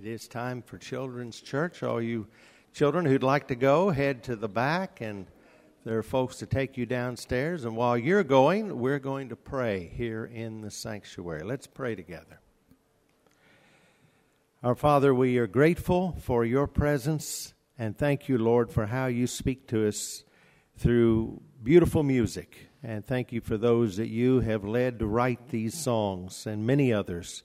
It is time for Children's Church. All you children who'd like to go, head to the back, and there are folks to take you downstairs. And while you're going, we're going to pray here in the sanctuary. Let's pray together. Our Father, we are grateful for your presence, and thank you, Lord, for how you speak to us through beautiful music. And thank you for those that you have led to write these songs and many others.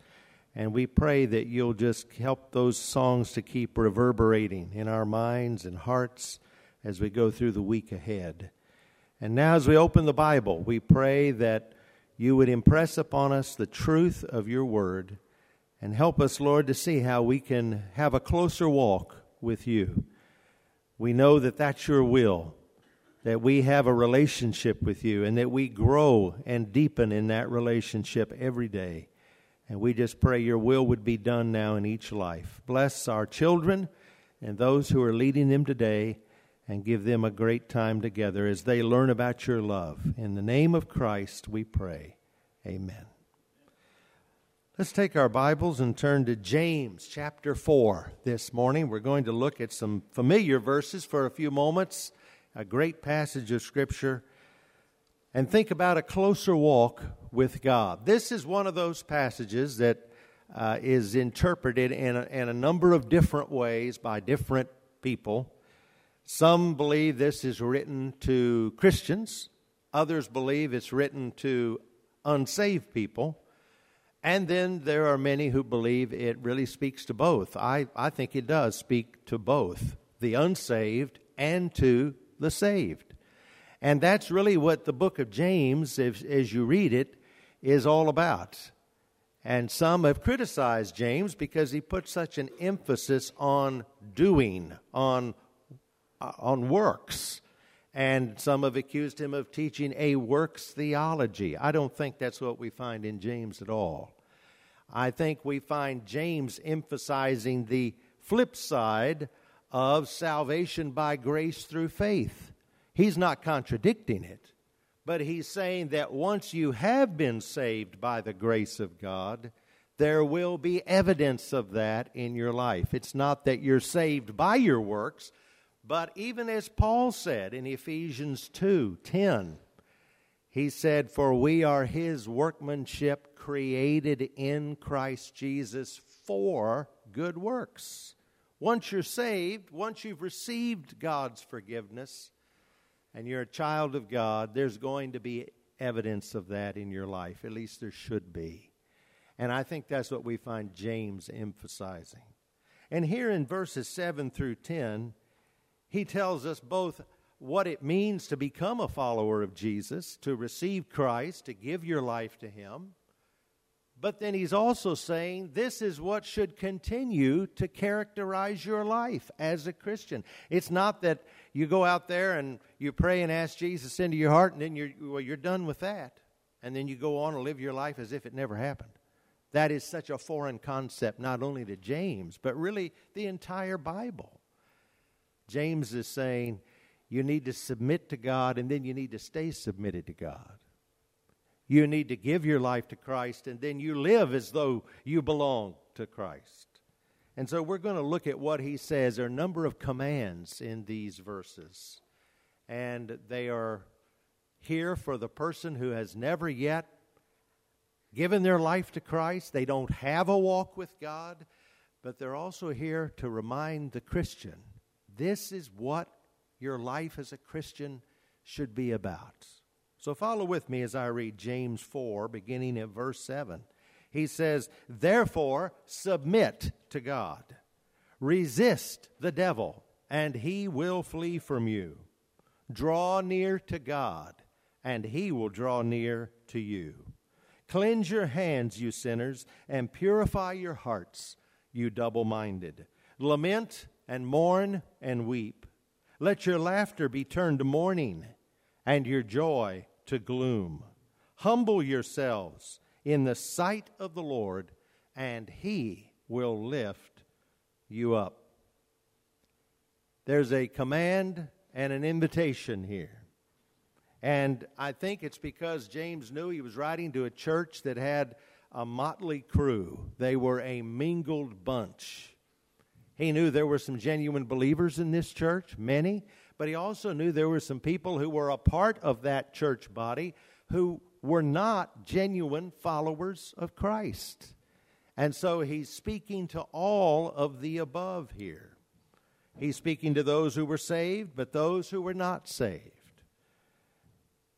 And we pray that you'll just help those songs to keep reverberating in our minds and hearts as we go through the week ahead. And now, as we open the Bible, we pray that you would impress upon us the truth of your word and help us, Lord, to see how we can have a closer walk with you. We know that that's your will, that we have a relationship with you, and that we grow and deepen in that relationship every day. And we just pray your will would be done now in each life. Bless our children and those who are leading them today and give them a great time together as they learn about your love. In the name of Christ, we pray. Amen. Let's take our Bibles and turn to James chapter 4 this morning. We're going to look at some familiar verses for a few moments, a great passage of Scripture and think about a closer walk with God. This is one of those passages that uh, is interpreted in a, in a number of different ways by different people. Some believe this is written to Christians, others believe it's written to unsaved people. And then there are many who believe it really speaks to both. I, I think it does speak to both the unsaved and to the saved. And that's really what the book of James, if, as you read it, is all about. And some have criticized James because he put such an emphasis on doing, on, uh, on works. And some have accused him of teaching a works theology. I don't think that's what we find in James at all. I think we find James emphasizing the flip side of salvation by grace through faith. He's not contradicting it, but he's saying that once you have been saved by the grace of God, there will be evidence of that in your life. It's not that you're saved by your works, but even as Paul said in Ephesians 2 10, he said, For we are his workmanship created in Christ Jesus for good works. Once you're saved, once you've received God's forgiveness, and you're a child of God, there's going to be evidence of that in your life. At least there should be. And I think that's what we find James emphasizing. And here in verses 7 through 10, he tells us both what it means to become a follower of Jesus, to receive Christ, to give your life to Him. But then he's also saying this is what should continue to characterize your life as a Christian. It's not that you go out there and you pray and ask Jesus into your heart, and then you're, well, you're done with that. And then you go on and live your life as if it never happened. That is such a foreign concept, not only to James, but really the entire Bible. James is saying you need to submit to God, and then you need to stay submitted to God. You need to give your life to Christ, and then you live as though you belong to Christ. And so we're going to look at what he says. There are a number of commands in these verses, and they are here for the person who has never yet given their life to Christ. They don't have a walk with God, but they're also here to remind the Christian this is what your life as a Christian should be about. So follow with me as I read James 4, beginning at verse 7 he says, Therefore, submit to God. Resist the devil, and he will flee from you. Draw near to God, and he will draw near to you. Cleanse your hands, you sinners, and purify your hearts, you double minded. Lament and mourn and weep. Let your laughter be turned to mourning, and your joy to gloom. Humble yourselves in the sight of the Lord, and He will lift you up. There's a command and an invitation here. And I think it's because James knew he was writing to a church that had a motley crew. They were a mingled bunch. He knew there were some genuine believers in this church, many, but he also knew there were some people who were a part of that church body who were not genuine followers of Christ. And so he's speaking to all of the above here. He's speaking to those who were saved, but those who were not saved.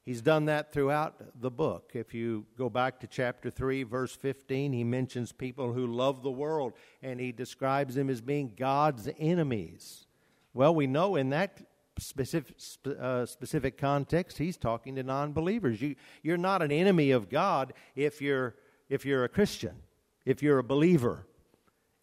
He's done that throughout the book. If you go back to chapter 3, verse 15, he mentions people who love the world and he describes them as being God's enemies. Well, we know in that specific, uh, specific context, he's talking to non believers. You, you're not an enemy of God if you're, if you're a Christian, if you're a believer.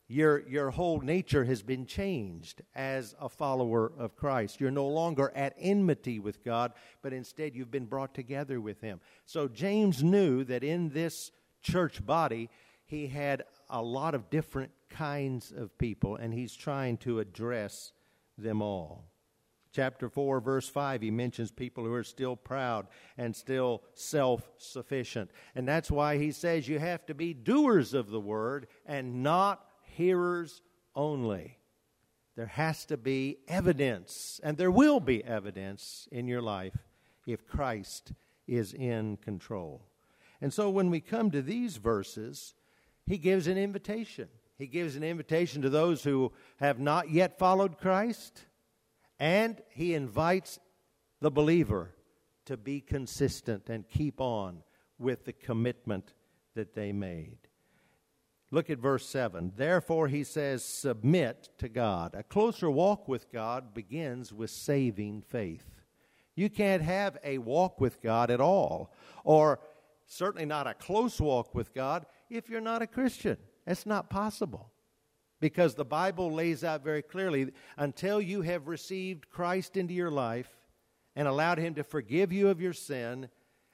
Your, your whole nature has been changed as a follower of Christ. You're no longer at enmity with God, but instead you've been brought together with Him. So James knew that in this church body, he had a lot of different kinds of people, and he's trying to address them all. Chapter 4, verse 5, he mentions people who are still proud and still self sufficient. And that's why he says you have to be doers of the word and not hearers only. There has to be evidence, and there will be evidence in your life if Christ is in control. And so when we come to these verses, he gives an invitation. He gives an invitation to those who have not yet followed Christ, and he invites the believer to be consistent and keep on with the commitment that they made. Look at verse 7. Therefore, he says, submit to God. A closer walk with God begins with saving faith. You can't have a walk with God at all, or certainly not a close walk with God, if you're not a Christian. That's not possible. Because the Bible lays out very clearly until you have received Christ into your life and allowed Him to forgive you of your sin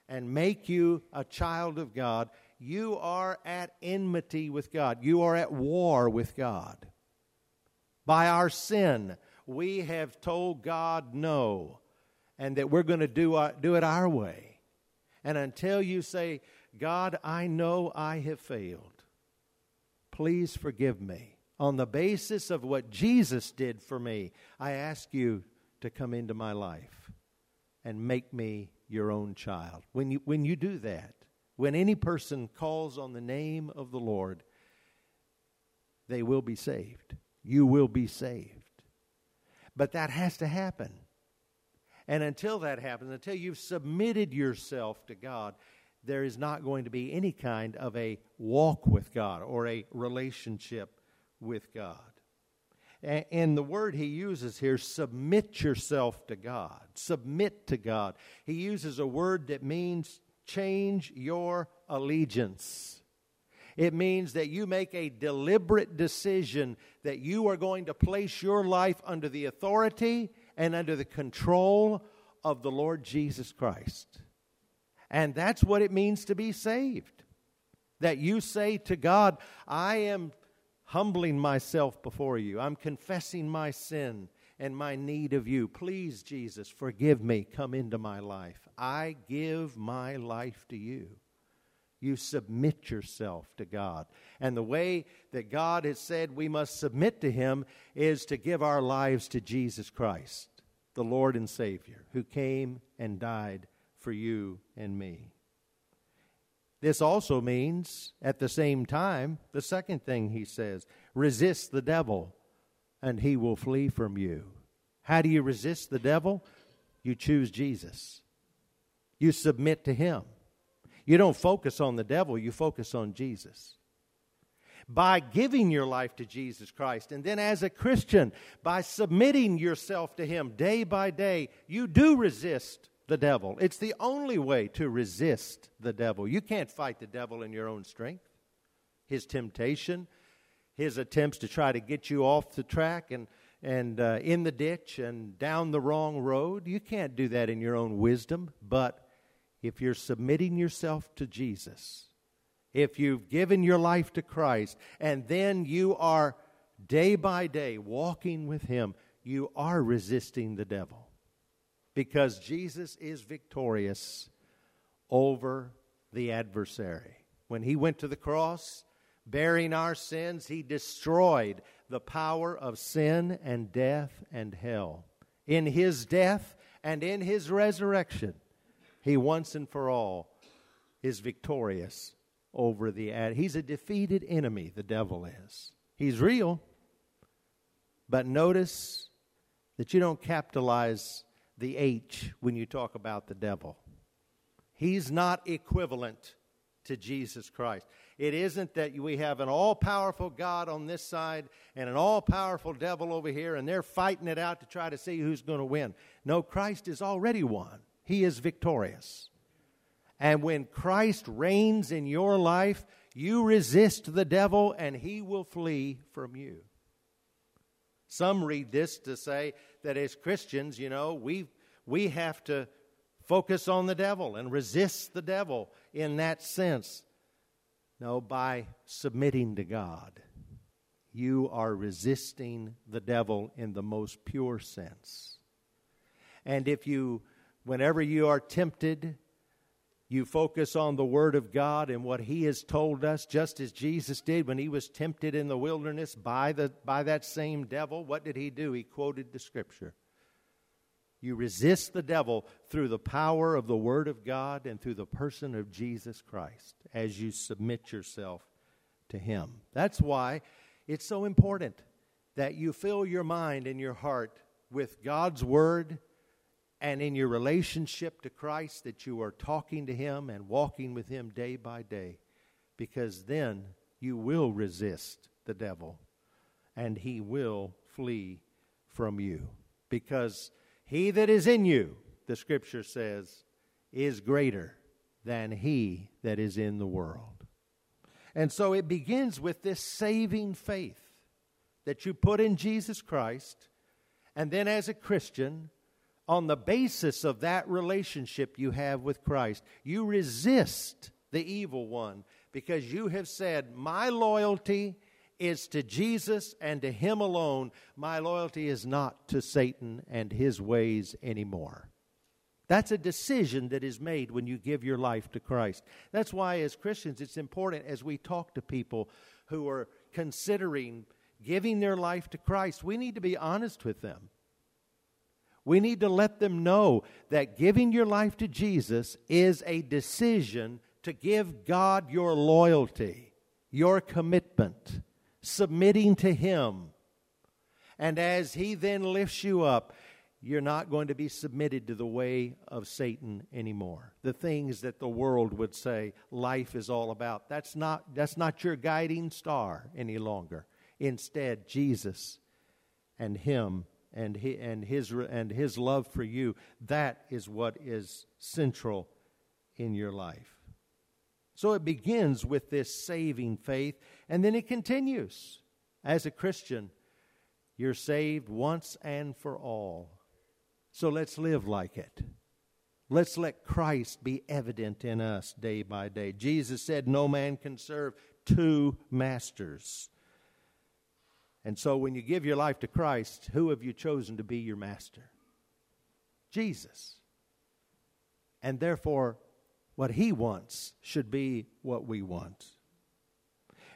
and make you a child of God, you are at enmity with God. You are at war with God. By our sin, we have told God no, and that we're going to do, uh, do it our way. And until you say, God, I know I have failed, please forgive me. On the basis of what Jesus did for me, I ask you to come into my life and make me your own child. When you, when you do that, when any person calls on the name of the Lord, they will be saved. You will be saved. But that has to happen. And until that happens, until you've submitted yourself to God, there is not going to be any kind of a walk with God or a relationship with God. And the word he uses here, submit yourself to God. Submit to God. He uses a word that means change your allegiance. It means that you make a deliberate decision that you are going to place your life under the authority and under the control of the Lord Jesus Christ. And that's what it means to be saved. That you say to God, I am humbling myself before you, I'm confessing my sin and my need of you. Please, Jesus, forgive me. Come into my life. I give my life to you. You submit yourself to God. And the way that God has said we must submit to Him is to give our lives to Jesus Christ, the Lord and Savior, who came and died for you and me. This also means, at the same time, the second thing he says resist the devil and he will flee from you. How do you resist the devil? You choose Jesus, you submit to him. You don't focus on the devil, you focus on Jesus. By giving your life to Jesus Christ, and then as a Christian, by submitting yourself to Him day by day, you do resist the devil. It's the only way to resist the devil. You can't fight the devil in your own strength. His temptation, his attempts to try to get you off the track and, and uh, in the ditch and down the wrong road. You can't do that in your own wisdom. But if you're submitting yourself to Jesus, if you've given your life to Christ, and then you are day by day walking with Him, you are resisting the devil. Because Jesus is victorious over the adversary. When He went to the cross, Bearing our sins, he destroyed the power of sin and death and hell. In his death and in his resurrection, he once and for all is victorious over the ad. He's a defeated enemy, the devil is. He's real. But notice that you don't capitalize the H when you talk about the devil. He's not equivalent to Jesus Christ. It isn't that we have an all powerful God on this side and an all powerful devil over here, and they're fighting it out to try to see who's going to win. No, Christ is already won, He is victorious. And when Christ reigns in your life, you resist the devil and he will flee from you. Some read this to say that as Christians, you know, we, we have to focus on the devil and resist the devil in that sense. No, by submitting to God, you are resisting the devil in the most pure sense. And if you, whenever you are tempted, you focus on the Word of God and what He has told us, just as Jesus did when He was tempted in the wilderness by, the, by that same devil. What did He do? He quoted the Scripture. You resist the devil through the power of the Word of God and through the person of Jesus Christ as you submit yourself to Him. That's why it's so important that you fill your mind and your heart with God's Word and in your relationship to Christ that you are talking to Him and walking with Him day by day, because then you will resist the devil and he will flee from you. Because he that is in you, the scripture says, is greater than he that is in the world. And so it begins with this saving faith that you put in Jesus Christ, and then as a Christian, on the basis of that relationship you have with Christ, you resist the evil one because you have said, My loyalty is to Jesus and to Him alone. My loyalty is not to Satan and his ways anymore. That's a decision that is made when you give your life to Christ. That's why, as Christians, it's important as we talk to people who are considering giving their life to Christ, we need to be honest with them. We need to let them know that giving your life to Jesus is a decision to give God your loyalty, your commitment, submitting to Him. And as He then lifts you up, you're not going to be submitted to the way of Satan anymore. The things that the world would say life is all about. That's not, that's not your guiding star any longer. Instead, Jesus and Him and, he, and, his, and his love for you, that is what is central in your life. So it begins with this saving faith, and then it continues. As a Christian, you're saved once and for all. So let's live like it. Let's let Christ be evident in us day by day. Jesus said, No man can serve two masters. And so when you give your life to Christ, who have you chosen to be your master? Jesus. And therefore, what he wants should be what we want.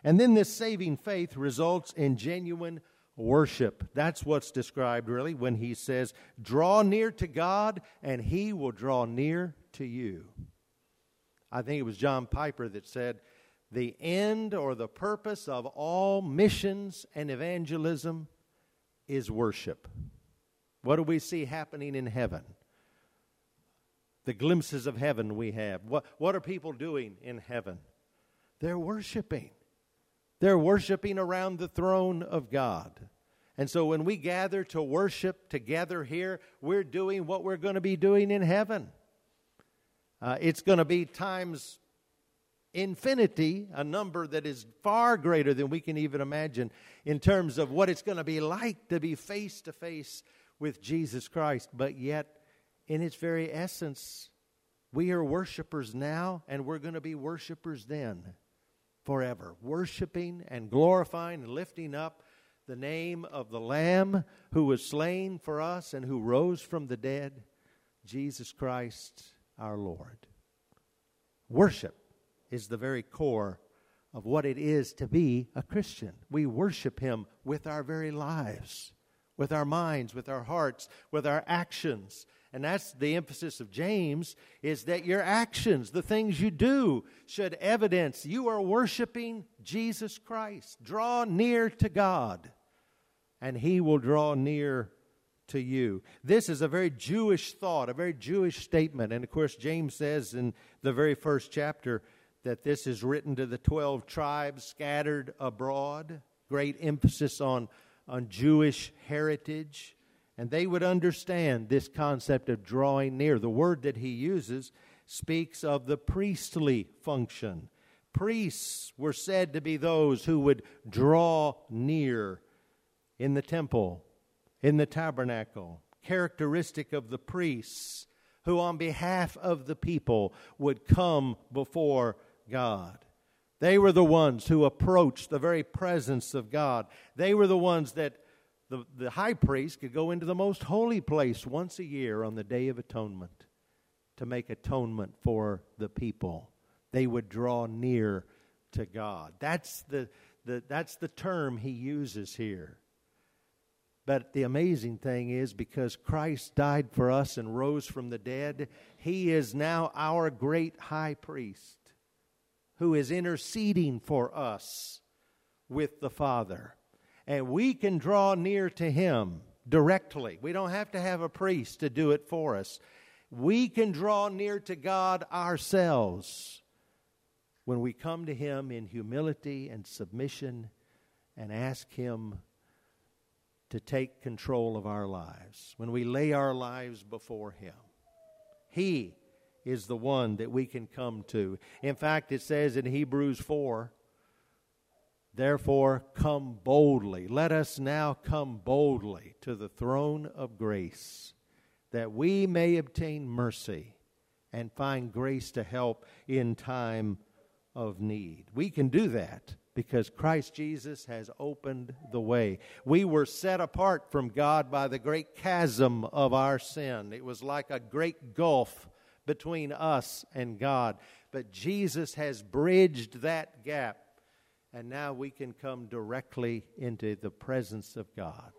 And then this saving faith results in genuine worship. That's what's described really when he says, Draw near to God, and he will draw near to you. I think it was John Piper that said, the end or the purpose of all missions and evangelism is worship. What do we see happening in heaven? The glimpses of heaven we have. What, what are people doing in heaven? They're worshiping. They're worshiping around the throne of God. And so when we gather to worship together here, we're doing what we're going to be doing in heaven. Uh, it's going to be times infinity, a number that is far greater than we can even imagine in terms of what it's going to be like to be face to face with Jesus Christ. But yet, in its very essence, we are worshipers now, and we're going to be worshipers then forever, worshiping and glorifying and lifting up the name of the Lamb who was slain for us and who rose from the dead, Jesus Christ our Lord. Worship is the very core of what it is to be a Christian. We worship Him with our very lives, with our minds, with our hearts, with our actions. And that's the emphasis of James is that your actions, the things you do, should evidence you are worshiping Jesus Christ. Draw near to God, and He will draw near to you. This is a very Jewish thought, a very Jewish statement. And of course, James says in the very first chapter that this is written to the 12 tribes scattered abroad. Great emphasis on, on Jewish heritage and they would understand this concept of drawing near. The word that he uses speaks of the priestly function. Priests were said to be those who would draw near in the temple, in the tabernacle, characteristic of the priests who, on behalf of the people, would come before God. They were the ones who approached the very presence of God. They were the ones that the, the high priest could go into the most holy place once a year on the Day of Atonement to make atonement for the people. They would draw near to God. That's the, the, that's the term he uses here. But the amazing thing is, because Christ died for us and rose from the dead, he is now our great high priest who is interceding for us with the Father and we can draw near to Him directly. We don't have to have a priest to do it for us. We can draw near to God ourselves when we come to Him in humility and submission and ask Him to take control of our lives, when we lay our lives before Him. He is the one that we can come to. In fact, it says in Hebrews 4 Therefore, come boldly. Let us now come boldly to the throne of grace, that we may obtain mercy and find grace to help in time of need. We can do that because Christ Jesus has opened the way. We were set apart from God by the great chasm of our sin. It was like a great gulf between us and God. But Jesus has bridged that gap and now we can come directly into the presence of God.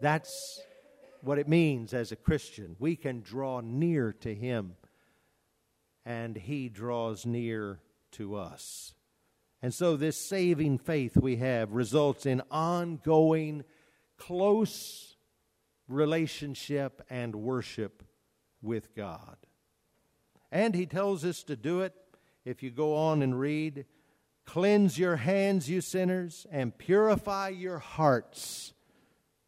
That's what it means as a Christian. We can draw near to Him, and He draws near to us. And so, this saving faith we have results in ongoing, close relationship and worship with God. And He tells us to do it. If you go on and read, Cleanse your hands, you sinners, and purify your hearts,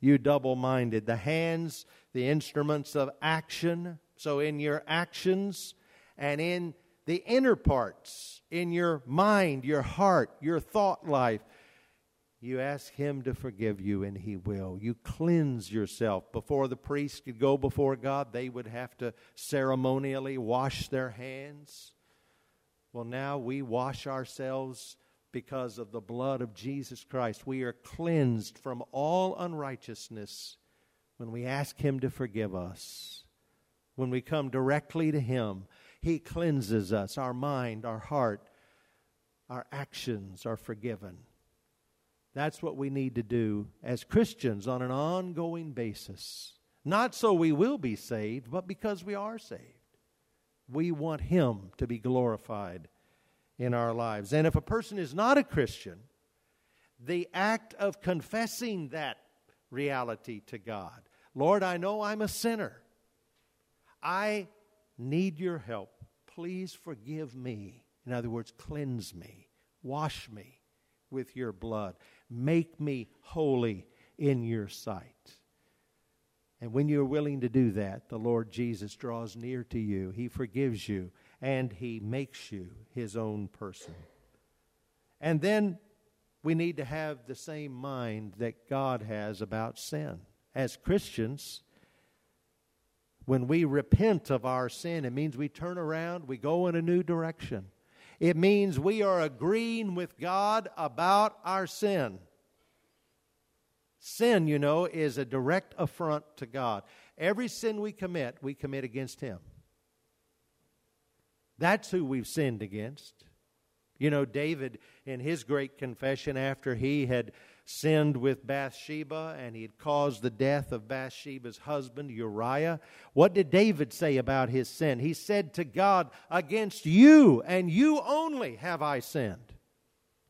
you double minded. The hands, the instruments of action. So, in your actions and in the inner parts, in your mind, your heart, your thought life, you ask Him to forgive you, and He will. You cleanse yourself. Before the priest could go before God, they would have to ceremonially wash their hands. Well, now we wash ourselves because of the blood of Jesus Christ. We are cleansed from all unrighteousness when we ask Him to forgive us. When we come directly to Him, He cleanses us. Our mind, our heart, our actions are forgiven. That's what we need to do as Christians on an ongoing basis. Not so we will be saved, but because we are saved. We want Him to be glorified in our lives. And if a person is not a Christian, the act of confessing that reality to God Lord, I know I'm a sinner. I need your help. Please forgive me. In other words, cleanse me, wash me with your blood, make me holy in your sight. And when you're willing to do that, the Lord Jesus draws near to you. He forgives you and He makes you His own person. And then we need to have the same mind that God has about sin. As Christians, when we repent of our sin, it means we turn around, we go in a new direction. It means we are agreeing with God about our sin. Sin, you know, is a direct affront to God. Every sin we commit, we commit against Him. That's who we've sinned against. You know, David, in his great confession after he had sinned with Bathsheba and he had caused the death of Bathsheba's husband, Uriah, what did David say about his sin? He said to God, Against you and you only have I sinned.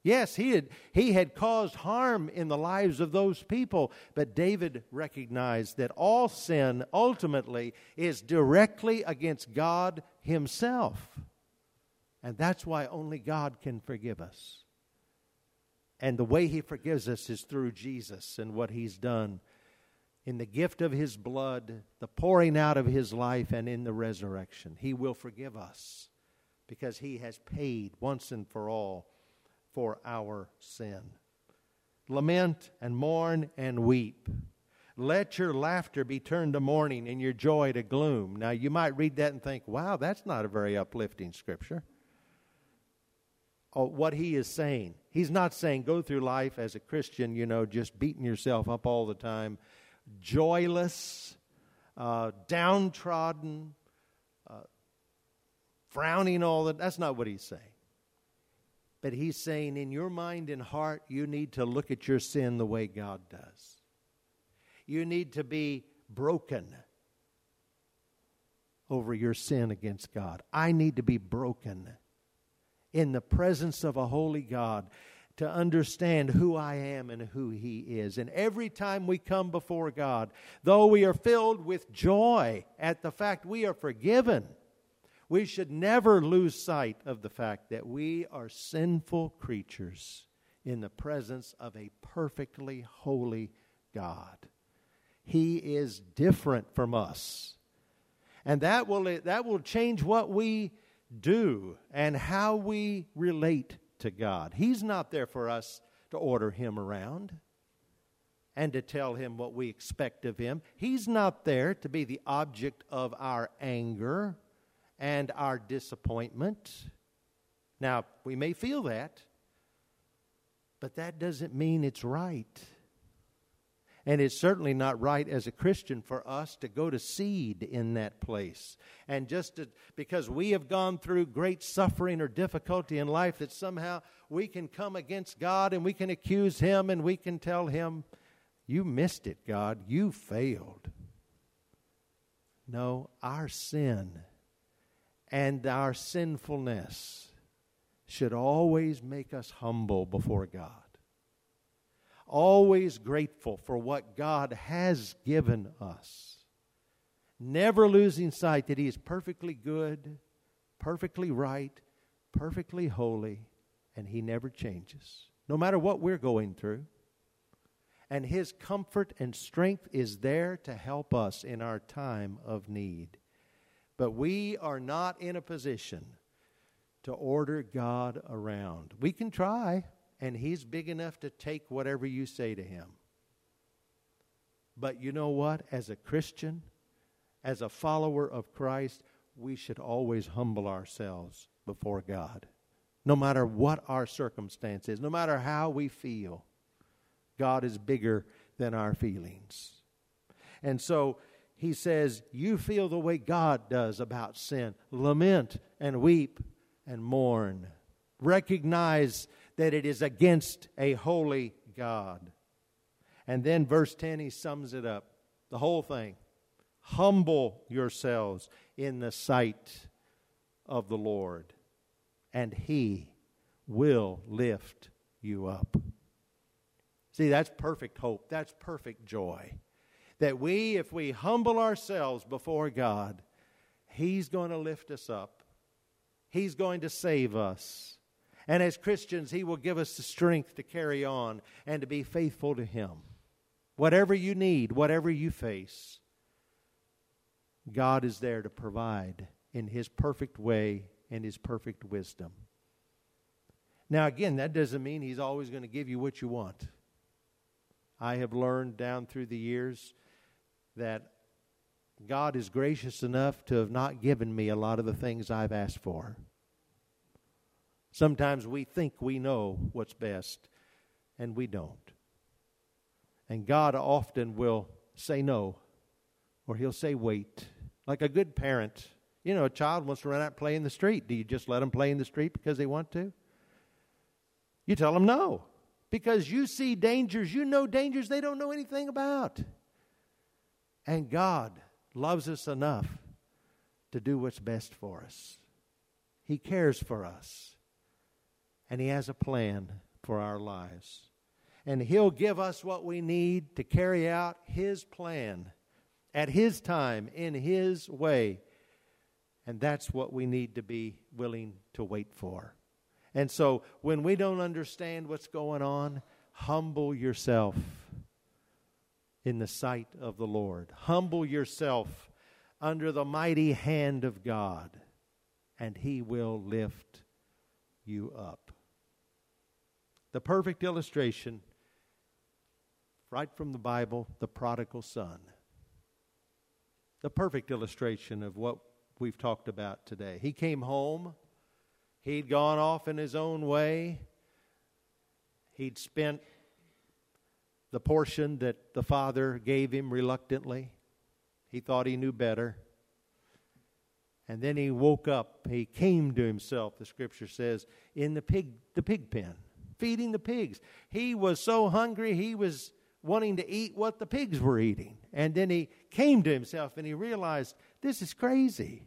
Yes, he had, he had caused harm in the lives of those people, but David recognized that all sin ultimately is directly against God Himself. And that's why only God can forgive us. And the way He forgives us is through Jesus and what He's done in the gift of His blood, the pouring out of His life, and in the resurrection. He will forgive us because He has paid once and for all for our sin. Lament and mourn and weep. Let your laughter be turned to mourning and your joy to gloom. Now, you might read that and think, wow, that's not a very uplifting scripture. Oh, what he is saying, he's not saying go through life as a Christian, you know, just beating yourself up all the time, joyless, uh, downtrodden, uh, frowning all that. That's not what he's saying. But he's saying, in your mind and heart, you need to look at your sin the way God does. You need to be broken over your sin against God. I need to be broken in the presence of a holy God to understand who I am and who He is. And every time we come before God, though we are filled with joy at the fact we are forgiven, we should never lose sight of the fact that we are sinful creatures in the presence of a perfectly holy God. He is different from us. And that will, that will change what we do and how we relate to God. He's not there for us to order Him around and to tell Him what we expect of Him. He's not there to be the object of our anger and our disappointment. Now, we may feel that, but that doesn't mean it's right. And it's certainly not right as a Christian for us to go to seed in that place. And just to, because we have gone through great suffering or difficulty in life, that somehow we can come against God and we can accuse Him and we can tell Him, You missed it, God. You failed. No, our sin and our sinfulness should always make us humble before God. Always grateful for what God has given us. Never losing sight that He is perfectly good, perfectly right, perfectly holy, and He never changes, no matter what we're going through. And His comfort and strength is there to help us in our time of need. But we are not in a position to order God around. We can try, and He's big enough to take whatever you say to Him. But you know what? As a Christian, as a follower of Christ, we should always humble ourselves before God. No matter what our circumstance is, no matter how we feel, God is bigger than our feelings. And so he says, You feel the way God does about sin. Lament and weep and mourn. Recognize that it is against a holy God. And then, verse 10, he sums it up the whole thing. Humble yourselves in the sight of the Lord, and he will lift you up. See, that's perfect hope. That's perfect joy that we, if we humble ourselves before God, He's going to lift us up. He's going to save us. And as Christians, He will give us the strength to carry on and to be faithful to Him. Whatever you need, whatever you face, God is there to provide in His perfect way and His perfect wisdom. Now, again, that doesn't mean He's always going to give you what you want. I have learned down through the years that God is gracious enough to have not given me a lot of the things I've asked for. Sometimes we think we know what's best, and we don't. And God often will say no, or He'll say wait. Like a good parent. You know, a child wants to run out and play in the street. Do you just let them play in the street because they want to? You tell them no because you see dangers, you know dangers they don't know anything about. And God loves us enough to do what's best for us. He cares for us, and He has a plan for our lives. And He'll give us what we need to carry out His plan at His time, in His way. And that's what we need to be willing to wait for. And so when we don't understand what's going on, humble yourself in the sight of the Lord. Humble yourself under the mighty hand of God, and He will lift you up. The perfect illustration, right from the Bible, the prodigal son. The perfect illustration of what we've talked about today. He came home, he'd gone off in his own way, he'd spent the portion that the father gave him reluctantly. He thought he knew better. And then he woke up. He came to himself, the scripture says, in the pig, the pig pen, feeding the pigs. He was so hungry, he was wanting to eat what the pigs were eating. And then he came to himself and he realized, this is crazy.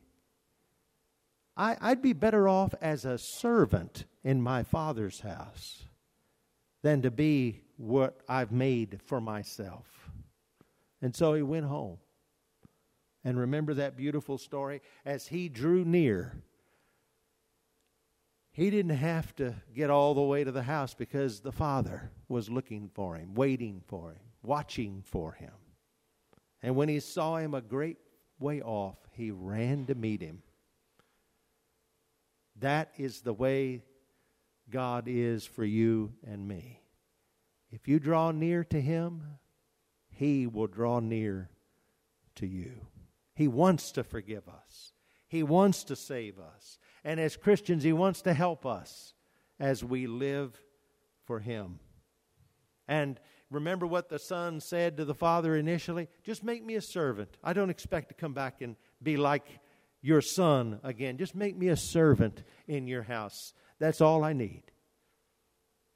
I, I'd be better off as a servant in my father's house than to be what I've made for myself. And so he went home. And remember that beautiful story? As he drew near, he didn't have to get all the way to the house because the Father was looking for him, waiting for him, watching for him. And when he saw him a great way off, he ran to meet him. That is the way God is for you and me. If you draw near to him, he will draw near to you. He wants to forgive us. He wants to save us. And as Christians, He wants to help us as we live for Him. And remember what the Son said to the Father initially? Just make me a servant. I don't expect to come back and be like your son again. Just make me a servant in your house. That's all I need.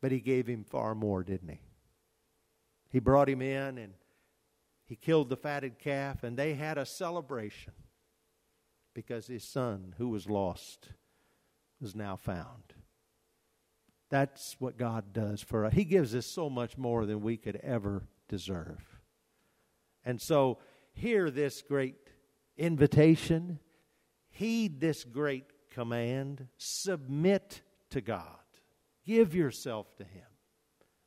But He gave him far more, didn't He? He brought him in and he killed the fatted calf, and they had a celebration because his son, who was lost, was now found. That's what God does for us. He gives us so much more than we could ever deserve. And so, hear this great invitation, heed this great command, submit to God, give yourself to Him,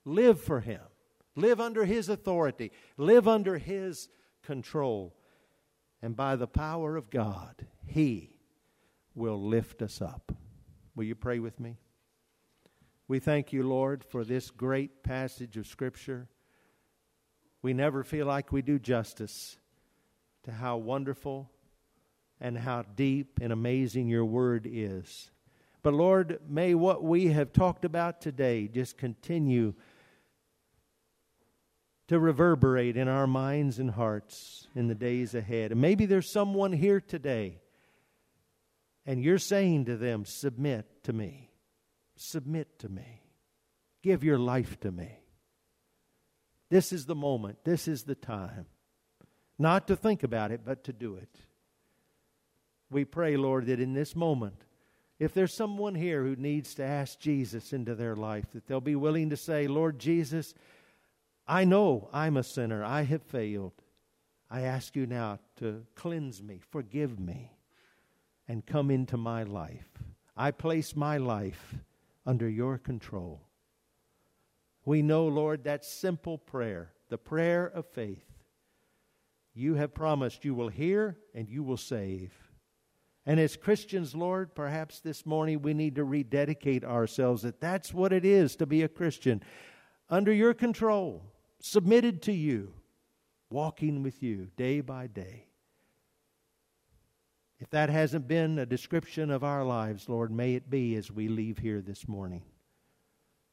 live for Him. Live under His authority. Live under His control. And by the power of God, He will lift us up. Will you pray with me? We thank you, Lord, for this great passage of Scripture. We never feel like we do justice to how wonderful and how deep and amazing your word is. But Lord, may what we have talked about today just continue to reverberate in our minds and hearts in the days ahead. And maybe there's someone here today, and you're saying to them, Submit to me. Submit to me. Give your life to me. This is the moment. This is the time. Not to think about it, but to do it. We pray, Lord, that in this moment, if there's someone here who needs to ask Jesus into their life, that they'll be willing to say, Lord Jesus, I know I'm a sinner. I have failed. I ask you now to cleanse me, forgive me, and come into my life. I place my life under your control. We know, Lord, that simple prayer, the prayer of faith. You have promised you will hear and you will save. And as Christians, Lord, perhaps this morning we need to rededicate ourselves that that's what it is to be a Christian under your control submitted to you, walking with you day by day. If that hasn't been a description of our lives, Lord, may it be as we leave here this morning.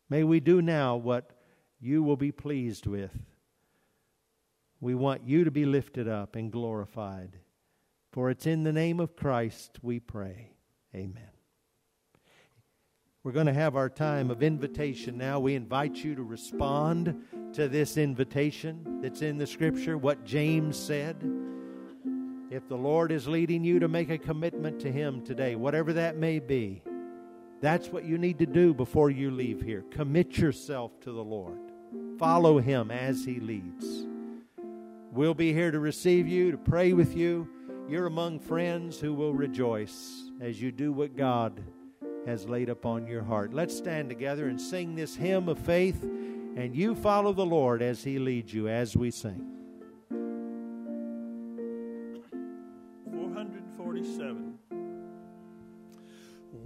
May we do now what you will be pleased with. We want you to be lifted up and glorified. For it's in the name of Christ we pray. Amen. We're going to have our time of invitation now. We invite you to respond to this invitation that's in the scripture, what James said. If the Lord is leading you to make a commitment to Him today, whatever that may be, that's what you need to do before you leave here. Commit yourself to the Lord, follow Him as He leads. We'll be here to receive you, to pray with you. You're among friends who will rejoice as you do what God has laid upon your heart. Let's stand together and sing this hymn of faith, and you follow the Lord as He leads you as we sing.